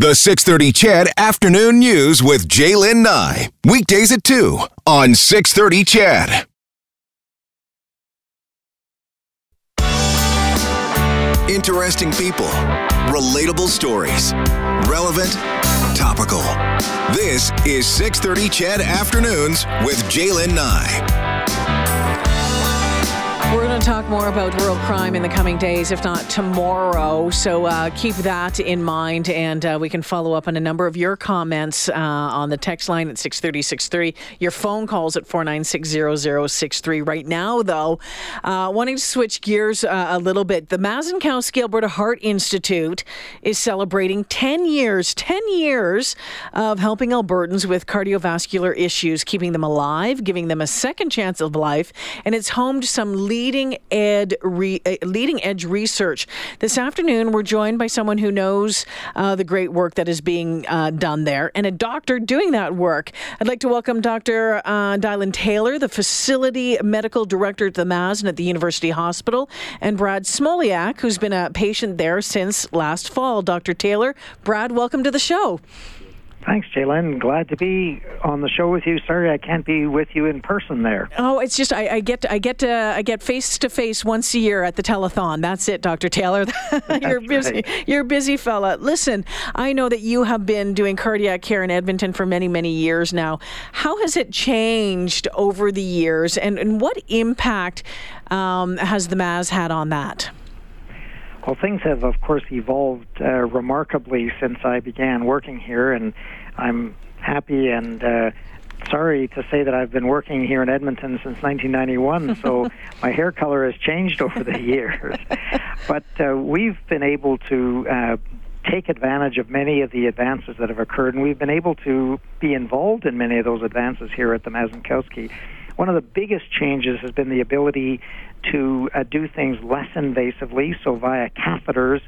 The 630 CHED Afternoon News with Jaylen Nye. Weekdays at 2 on 630 CHED. Interesting people, relatable stories, relevant, topical. This is 630 CHED Afternoons with Jaylen Nye. We're to talk more about rural crime in the coming days, if not tomorrow. So uh, keep that in mind, and uh, we can follow up on a number of your comments uh, on the text line at 63063. Your phone calls at 4960063. Right now, though, uh, wanting to switch gears uh, a little bit, the Mazankowski Alberta Heart Institute is celebrating 10 years, 10 years of helping Albertans with cardiovascular issues, keeping them alive, giving them a second chance of life, and it's home to some leading leading ed re, uh, leading edge research. This afternoon, we're joined by someone who knows uh, the great work that is being uh, done there, and a doctor doing that work. I'd like to welcome Dr. Uh, Dylan Taylor, the facility medical director at the Maz and at the University Hospital, and Brad Smoliak, who's been a patient there since last fall. Dr. Taylor, Brad, welcome to the show. Thanks, Jaylen. Glad to be on the show with you. Sorry I can't be with you in person there. Oh, it's just I, I get I get uh, I get face to face once a year at the telethon. That's it, Dr. Taylor. you're busy. Right. You're busy fella. Listen, I know that you have been doing cardiac care in Edmonton for many many years now. How has it changed over the years, and, and what impact um, has the Maz had on that? Well, things have, of course, evolved uh, remarkably since I began working here, and I'm happy and uh, sorry to say that I've been working here in Edmonton since 1991, so my hair color has changed over the years. but uh, we've been able to uh, take advantage of many of the advances that have occurred, and we've been able to be involved in many of those advances here at the Mazankowski. One of the biggest changes has been the ability to uh, do things less invasively, so via catheters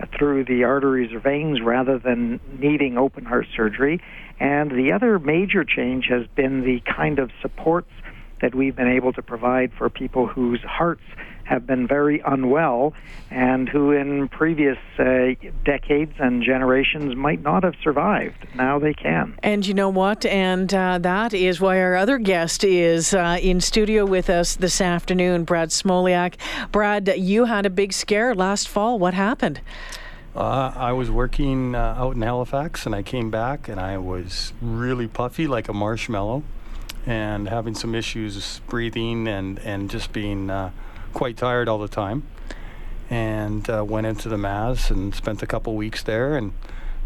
uh, through the arteries or veins rather than needing open heart surgery. And the other major change has been the kind of supports that we've been able to provide for people whose hearts have been very unwell and who in previous uh, decades and generations might not have survived. Now they can. And you know what? And uh, that is why our other guest is uh, in studio with us this afternoon, Brad Smoliak. Brad, you had a big scare last fall. What happened? Uh, I was working uh, out in Halifax and I came back and I was really puffy like a marshmallow and having some issues breathing and, and just being uh, quite tired all the time. And uh, went into the Maz and spent a couple weeks there. And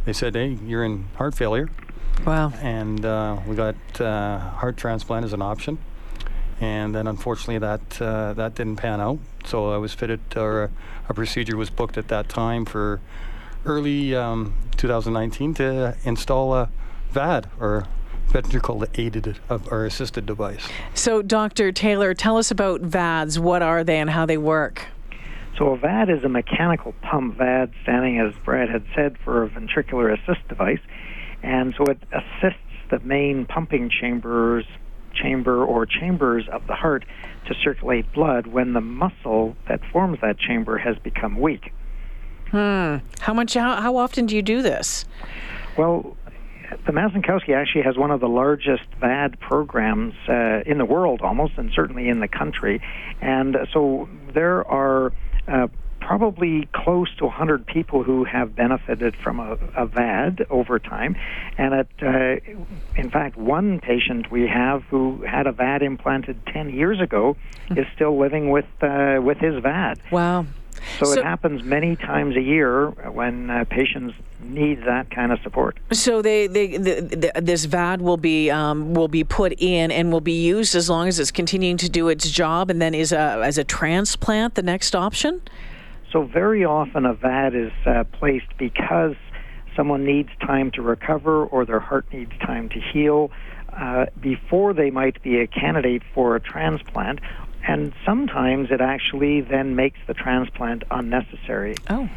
they said, "Hey, you're in heart failure." Wow. And uh, we got uh, heart transplant as an option. And then unfortunately that uh, that didn't pan out. So I was fitted, or a, a procedure was booked at that time for early um, 2019 to install a VAD or ventricle aided or assisted device. So, Dr. Taylor, tell us about VADs. What are they and how they work? So, a VAD is a mechanical pump, VAD standing, as Brad had said, for a ventricular assist device. And so it assists the main pumping chambers, chamber or chambers of the heart to circulate blood when the muscle that forms that chamber has become weak. Hmm. How much? How, how often do you do this? Well, the Mazankowski actually has one of the largest VAD programs uh, in the world, almost, and certainly in the country. And so there are uh, probably close to 100 people who have benefited from a, a VAD over time. And at, uh, in fact, one patient we have who had a VAD implanted 10 years ago is still living with uh, with his VAD. Wow. So, so, it happens many times a year when uh, patients need that kind of support. So they, they the, the, this VAD will be um, will be put in and will be used as long as it's continuing to do its job, and then is a, as a transplant the next option. So very often a VAD is uh, placed because someone needs time to recover or their heart needs time to heal. Uh, before they might be a candidate for a transplant, and sometimes it actually then makes the transplant unnecessary. Oh.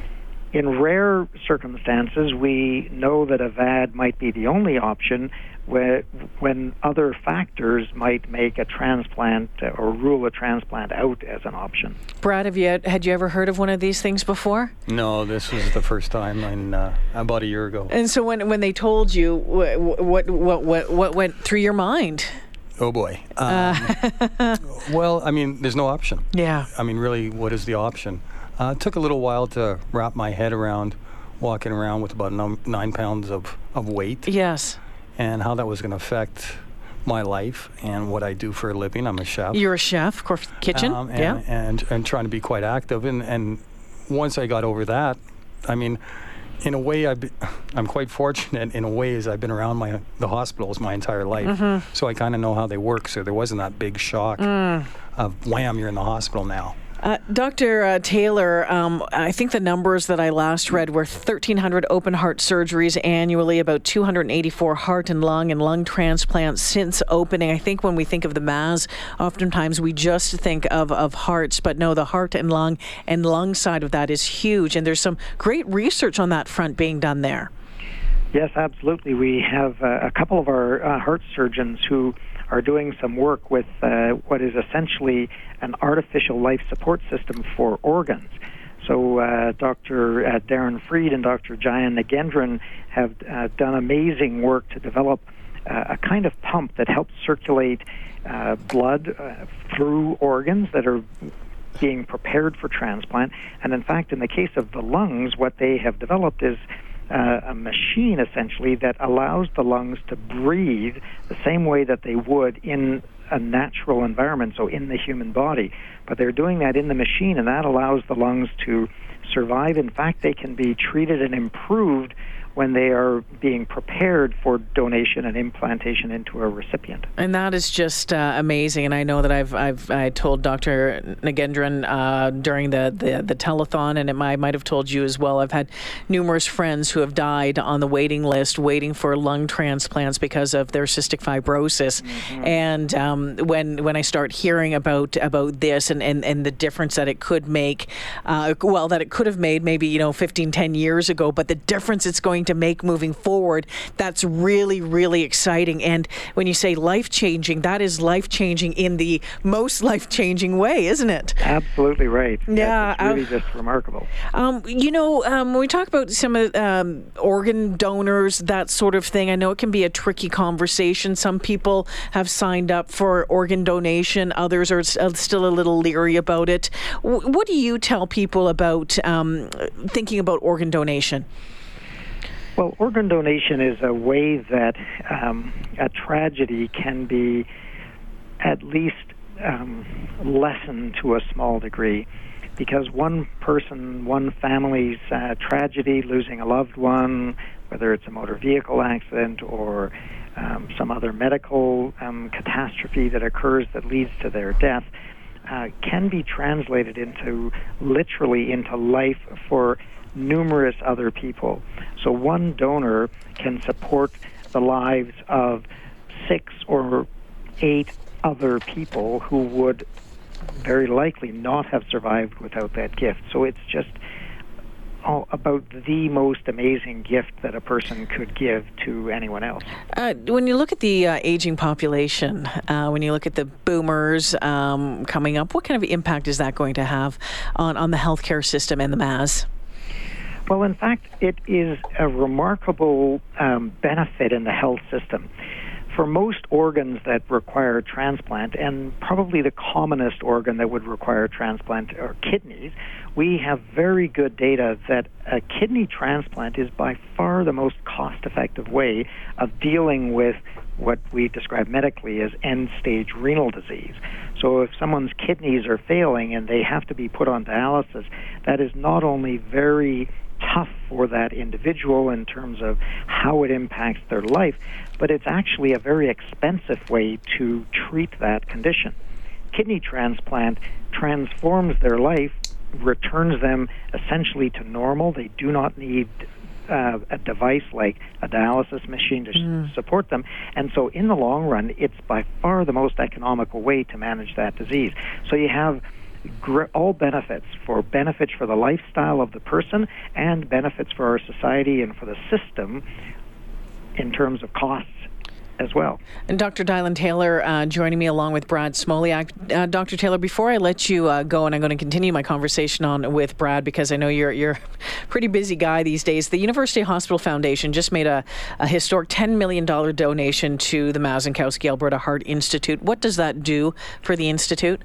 in rare circumstances, we know that a VAD might be the only option where, when other factors might make a transplant uh, or rule a transplant out as an option. Brad, have you had, had you ever heard of one of these things before? No, this was the first time in uh, about a year ago. And so when when they told you, what what what what, what went through your mind? Oh boy. Um, uh. well, I mean, there's no option. Yeah. I mean, really, what is the option? Uh, it took a little while to wrap my head around walking around with about num- nine pounds of, of weight. Yes. And how that was going to affect my life and what I do for a living. I'm a chef. You're a chef, of course, kitchen. Um, and, yeah. And, and trying to be quite active. And, and once I got over that, I mean, in a way, i am quite fortunate in a way as I've been around my the hospitals my entire life, mm-hmm. so I kind of know how they work. So there wasn't that big shock mm. of wham, you're in the hospital now. Uh, Dr. Uh, Taylor, um, I think the numbers that I last read were 1,300 open heart surgeries annually, about 284 heart and lung and lung transplants since opening. I think when we think of the Maz, oftentimes we just think of, of hearts, but no, the heart and lung and lung side of that is huge. And there's some great research on that front being done there. Yes, absolutely. We have uh, a couple of our uh, heart surgeons who are doing some work with uh, what is essentially an artificial life support system for organs. So uh, Dr. Uh, Darren Freed and Dr. Jayan Nagendran have uh, done amazing work to develop uh, a kind of pump that helps circulate uh, blood uh, through organs that are being prepared for transplant. And in fact, in the case of the lungs, what they have developed is uh, a machine essentially that allows the lungs to breathe the same way that they would in a natural environment, so in the human body. But they're doing that in the machine, and that allows the lungs to survive. In fact, they can be treated and improved when they are being prepared for donation and implantation into a recipient. And that is just uh, amazing. And I know that I've I've I told Dr. Nagendran uh, during the, the the telethon, and it, I might have told you as well. I've had numerous friends who have died on the waiting list, waiting for lung transplants because of their cystic fibrosis. Mm-hmm. And um, when when I start hearing about about this and, and, and the difference that it could make, uh, well, that it could have made maybe you know 15, 10 years ago, but the difference it's going to make moving forward. That's really, really exciting. And when you say life changing, that is life changing in the most life changing way, isn't it? Absolutely right. Yeah, it's really uh, just remarkable. Um, you know, um, when we talk about some of um, organ donors, that sort of thing, I know it can be a tricky conversation. Some people have signed up for organ donation, others are uh, still a little leery about it. what do you tell people about um, thinking about organ donation? Well, organ donation is a way that um, a tragedy can be at least um, lessened to a small degree. Because one person, one family's uh, tragedy, losing a loved one, whether it's a motor vehicle accident or um, some other medical um, catastrophe that occurs that leads to their death, uh, can be translated into literally into life for numerous other people. So one donor can support the lives of six or eight other people who would very likely not have survived without that gift. So it's just about the most amazing gift that a person could give to anyone else. Uh, when you look at the uh, aging population, uh, when you look at the boomers um, coming up, what kind of impact is that going to have on, on the healthcare system and the Maz? Well, in fact, it is a remarkable um, benefit in the health system. For most organs that require transplant, and probably the commonest organ that would require transplant are kidneys, we have very good data that a kidney transplant is by far the most cost effective way of dealing with what we describe medically as end stage renal disease. So if someone's kidneys are failing and they have to be put on dialysis, that is not only very tough for that individual in terms of how it impacts their life, but it's actually a very expensive way to treat that condition. Kidney transplant transforms their life, returns them essentially to normal. They do not need uh, a device like a dialysis machine to mm. support them. And so, in the long run, it's by far the most economical way to manage that disease. So, you have all benefits for benefits for the lifestyle of the person and benefits for our society and for the system in terms of costs as well. And Dr. Dylan Taylor uh, joining me along with Brad Smoliak. Uh, Dr. Taylor, before I let you uh, go, and I'm going to continue my conversation on with Brad because I know you're you're a pretty busy guy these days. The University Hospital Foundation just made a, a historic $10 million donation to the Mazankowski Alberta Heart Institute. What does that do for the institute?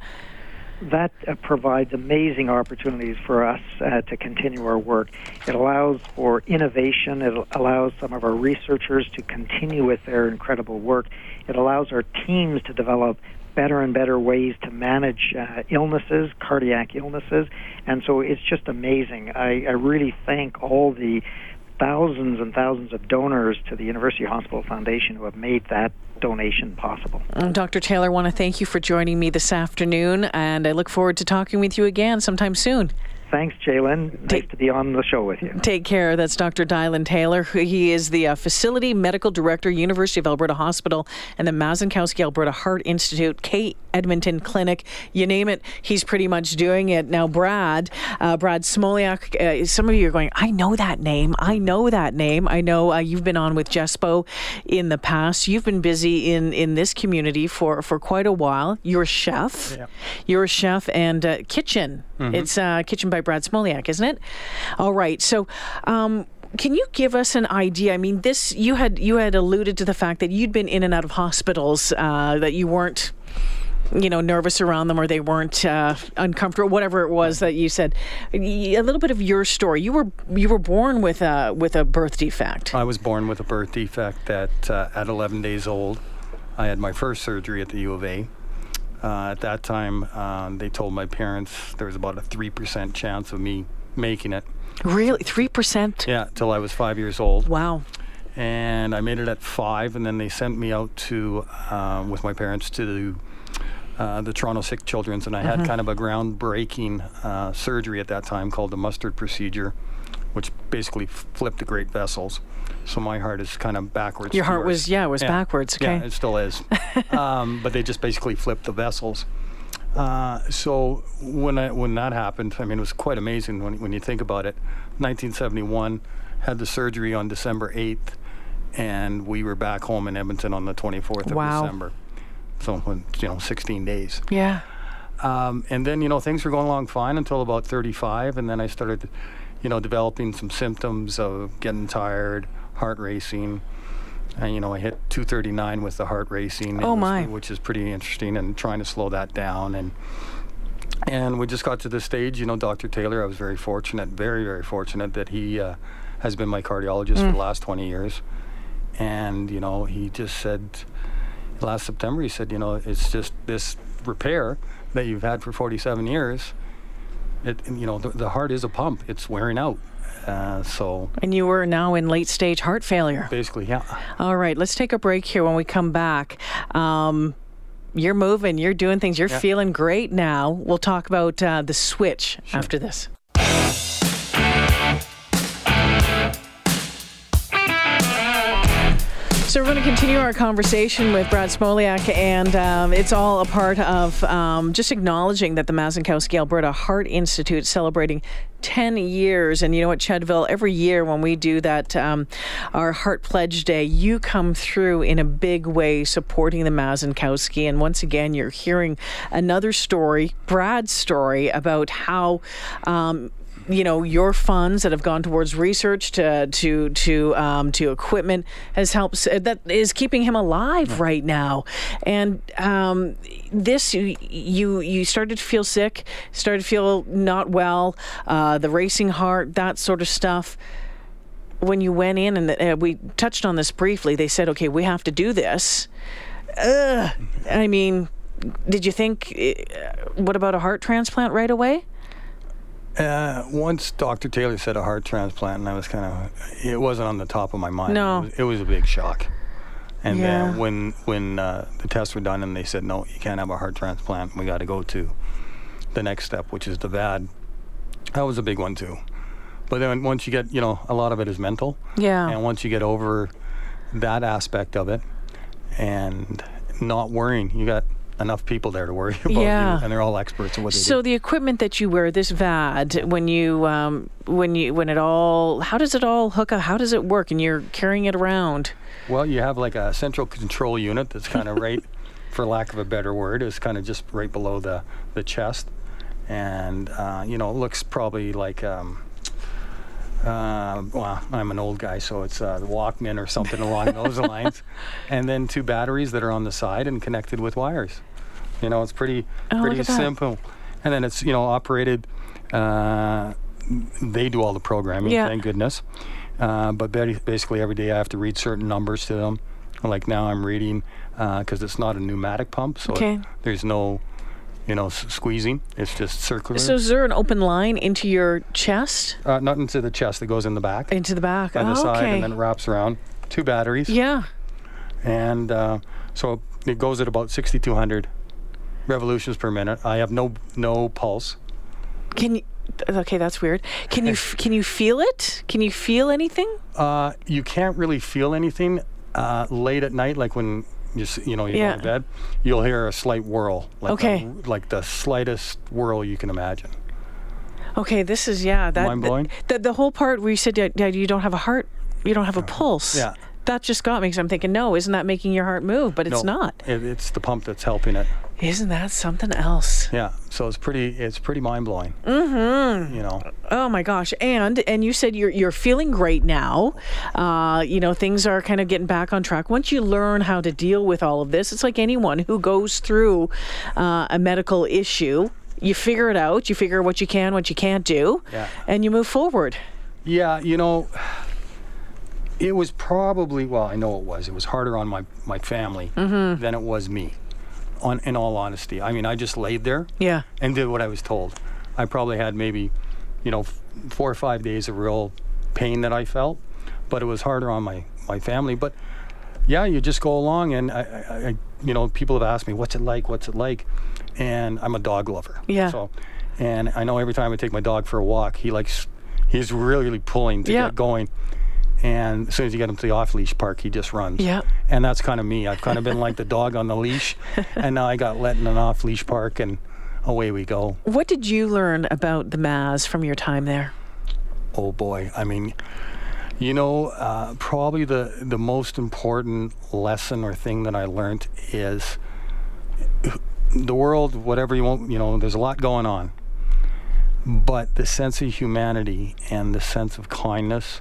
That uh, provides amazing opportunities for us uh, to continue our work. It allows for innovation. It allows some of our researchers to continue with their incredible work. It allows our teams to develop better and better ways to manage uh, illnesses, cardiac illnesses. And so it's just amazing. I, I really thank all the thousands and thousands of donors to the University Hospital Foundation who have made that donation possible. Um, Dr. Taylor, I want to thank you for joining me this afternoon, and I look forward to talking with you again sometime soon. Thanks, Jalen. Nice take, to be on the show with you. Take care. That's Dr. Dylan Taylor. He is the uh, Facility Medical Director, University of Alberta Hospital, and the Mazankowski Alberta Heart Institute, Kaye Edmonton Clinic. You name it, he's pretty much doing it. Now, Brad, uh, Brad Smoliak, uh, some of you are going, I know that name. I know that name. I know uh, you've been on with Jespo in the past. You've been busy in, in this community for, for quite a while. You're a chef. Yeah. You're a chef and uh, kitchen. Mm-hmm. It's uh, Kitchen by Brad Smoliak, isn't it? All right. So, um, can you give us an idea? I mean, this you had you had alluded to the fact that you'd been in and out of hospitals, uh, that you weren't you know nervous around them or they weren't uh, uncomfortable whatever it was that you said a little bit of your story you were you were born with a with a birth defect i was born with a birth defect that uh, at 11 days old i had my first surgery at the u of a uh, at that time, um, they told my parents there was about a 3% chance of me making it. Really? 3%? Yeah, till I was five years old. Wow. And I made it at five, and then they sent me out to, um, with my parents, to uh, the Toronto Sick Children's, and I mm-hmm. had kind of a groundbreaking uh, surgery at that time called the mustard procedure, which basically flipped the great vessels so my heart is kind of backwards. Your heart was yeah, it was yeah. backwards. Okay. Yeah, it still is. um, but they just basically flipped the vessels. Uh, so when I, when that happened, I mean, it was quite amazing when when you think about it. 1971 had the surgery on December 8th, and we were back home in Edmonton on the 24th of wow. December. So you know, 16 days. Yeah. Um, and then you know things were going along fine until about 35, and then I started, you know, developing some symptoms of getting tired, heart racing. And, you know, I hit 239 with the heart racing. Oh, my. which is pretty interesting and trying to slow that down. And, and we just got to the stage, you know, Dr. Taylor, I was very fortunate, very, very fortunate that he uh, has been my cardiologist mm. for the last 20 years. And, you know, he just said, last September, he said, you know, it's just this repair that you've had for 47 years. It, you know, the, the heart is a pump. It's wearing out. Uh, so. And you were now in late stage heart failure. Basically, yeah. All right, let's take a break here. When we come back. Um, you're moving, you're doing things, you're yeah. feeling great now. We'll talk about uh, the switch sure. after this. So we're going to continue our conversation with Brad Smoliak, and um, it's all a part of um, just acknowledging that the Mazankowski Alberta Heart Institute celebrating 10 years. And you know what, Chedville, every year when we do that, um, our Heart Pledge Day, you come through in a big way supporting the Mazankowski. And once again, you're hearing another story, Brad's story, about how um, you know your funds that have gone towards research to to to um, to equipment has helped that is keeping him alive right. now. And um, this you you started to feel sick started to feel not well uh, the racing heart that sort of stuff. When you went in and the, uh, we touched on this briefly they said okay we have to do this. Uh, I mean did you think uh, what about a heart transplant right away uh, once Dr. Taylor said a heart transplant, and I was kind of, it wasn't on the top of my mind. No. It was, it was a big shock. And yeah. then when when uh, the tests were done and they said, no, you can't have a heart transplant, we got to go to the next step, which is the VAD, that was a big one too. But then once you get, you know, a lot of it is mental. Yeah. And once you get over that aspect of it and not worrying, you got enough people there to worry about Yeah. you, and they're all experts at what they So do. the equipment that you wear, this VAD, when you um, when you when it all, how does it all hook up? How does it work? And you're carrying it around. Well, you have like a central control unit that's kind of right, for lack of a better word, is kind of just right below the the chest, and uh, you know it looks probably like. Um, uh, well, I'm an old guy, so it's uh, the Walkman or something along those lines, and then two batteries that are on the side and connected with wires. You know, it's pretty Oh, pretty at that. simple, and then it's you know operated. Uh, they do all the programming, Yeah. thank goodness. Uh, but basically, every day I have to read certain numbers to them. Like now, I'm reading because it's not a pneumatic pump, so it- there's no, you know, s- squeezing. It's just circular. So is there an open line into your chest, uh, not into the chest. It goes in the back, into the back? by the oh, side, okay. and then it wraps around. Two batteries, yeah. and uh, so it goes at about 6,200 revolutions per minute. I have no no pulse. Can you? Okay, that's weird. Can you f- can you feel it? Can you feel anything? Uh, you can't really feel anything uh, late at night, like when you s- you know you Yeah. go to bed. You'll hear a slight whirl, like Okay. a- like the slightest whirl you can imagine. Okay, this is yeah. That Mind-blowing? The, the whole part where you said yeah, yeah, you don't have a heart, you don't have a oh, pulse. Yeah. That just got me because I'm thinking, no, isn't that making your heart move? But it's No, not. It, it's the pump that's helping it. Isn't that something else? Yeah. So it's pretty it's pretty mind blowing. Mm-hmm. You know. Oh my gosh! And and you said you're you're feeling great now. Uh, you know things are kind of getting back on track. Once you learn how to deal with all of this, it's like anyone who goes through uh, a medical issue. You figure it out. You figure what you can, what you can't do, Yeah. and you move forward. Yeah, you know, it was probably well, I know it was. It was harder on my my family Mm-hmm. than it was me. On in all honesty, I mean, I just laid there Yeah. and did what I was told. I probably had maybe, you know, f- four or five days of real pain that I felt, but it was harder on my my family. But yeah, you just go along, and I, I, I you know, people have asked me, "What's it like? What's it like?" And I'm a dog lover. Yeah. So, and I know every time I take my dog for a walk, he likes, he's really, really pulling to Yeah. get going. And as soon as you get him to the off-leash park, he just runs. Yeah. And that's kind of me. I've kind of been like the dog on the leash, and now I got let in an off-leash park, and away we go. What did you learn about the Maz from your time there? Oh boy, I mean, you know, uh, probably the the most important lesson or thing that I learned is the world, whatever you want, you know, there's a lot going on, but the sense of humanity and the sense of kindness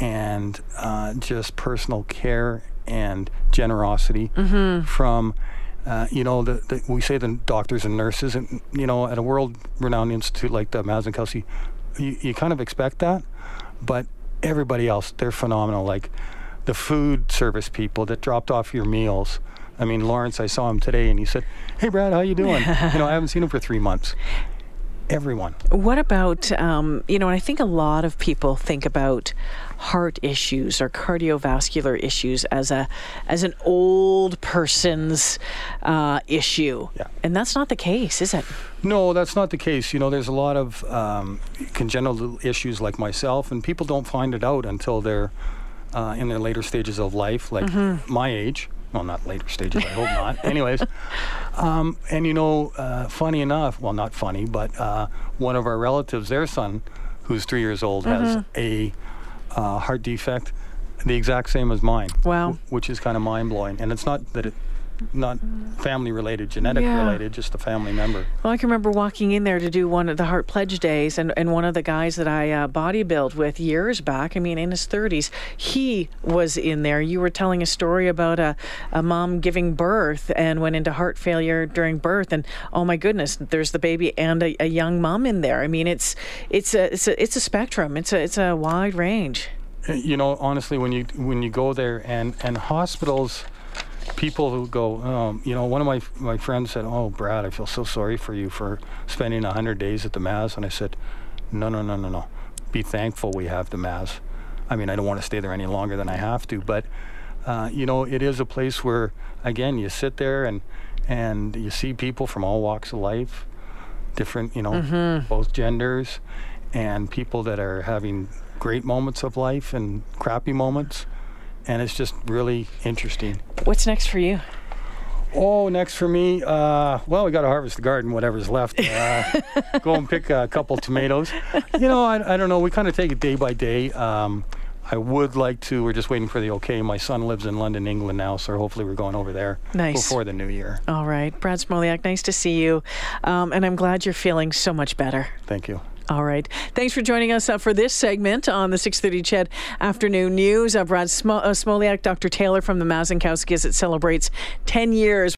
and uh, just personal care and generosity from. Uh, you know, the, the, we say the doctors and nurses, and you know, at a world-renowned institute like the and Kelsey, you, you kind of expect that, but everybody else, they're phenomenal. Like the food service people that dropped off your meals. I mean, Lawrence, I saw him today, and he said, "Hey, Brad, how you doing?" you know, I haven't seen him for three months. Everyone. What about, um, you know, and I think a lot of people think about heart issues or cardiovascular issues as a as an old person's uh, issue, Yeah. and that's not the case, is it? No, that's not the case. You know, there's a lot of um, congenital issues like myself, and people don't find it out until they're uh, in their later stages of life, like my age. Well, not later stages, I hope not. Anyways, um, and you know, uh, funny enough, well, not funny, but uh, one of our relatives, their son, who's three years old, has a uh, heart defect, the exact same as mine. Wow. wh- Which is kind of mind blowing, and it's not that it, not family related, genetic Yeah. related, just a family member. Well, I can remember walking in there to do one of the Heart Pledge days, and, and one of the guys that I uh, bodybuilt with years back, I mean, in his 30s, he was in there. You were telling a story about a, a mom giving birth and went into heart failure during birth, and oh my goodness, there's the baby and a, a young mom in there. I mean, it's it's a it's a it's a spectrum. It's a it's a wide range. you know honestly when you when you go there and and hospitals people who go um, you know one of my my friends said oh brad i feel so sorry for you for spending 100 days at the maz. And i said no no no no no. Be thankful we have the maz. I mean i don't want to stay there any longer than i have to but uh, you know it is a place where again you sit there and and you see people from all walks of life different you know both genders and people that are having great moments of life and crappy moments and it's just really interesting What's next for you? Oh, next for me, uh, well, we got to harvest the garden, whatever's left. Uh, go and pick a couple tomatoes. You know, I, I don't know. We kind of take it day by day. Um, I would like to. We're just waiting for the okay. My son lives in London, England now, so hopefully we're going over there Nice. before the new year. All right. Brad Smoliak, nice to see you. Um, and I'm glad you're feeling so much better. Thank you. All right. Thanks for joining us uh, for this segment on the 6:30 Ched Afternoon News. Uh, Brad Smo- uh, Smoliak, Dr. Taylor from the Mazankowskis. It celebrates 10 years.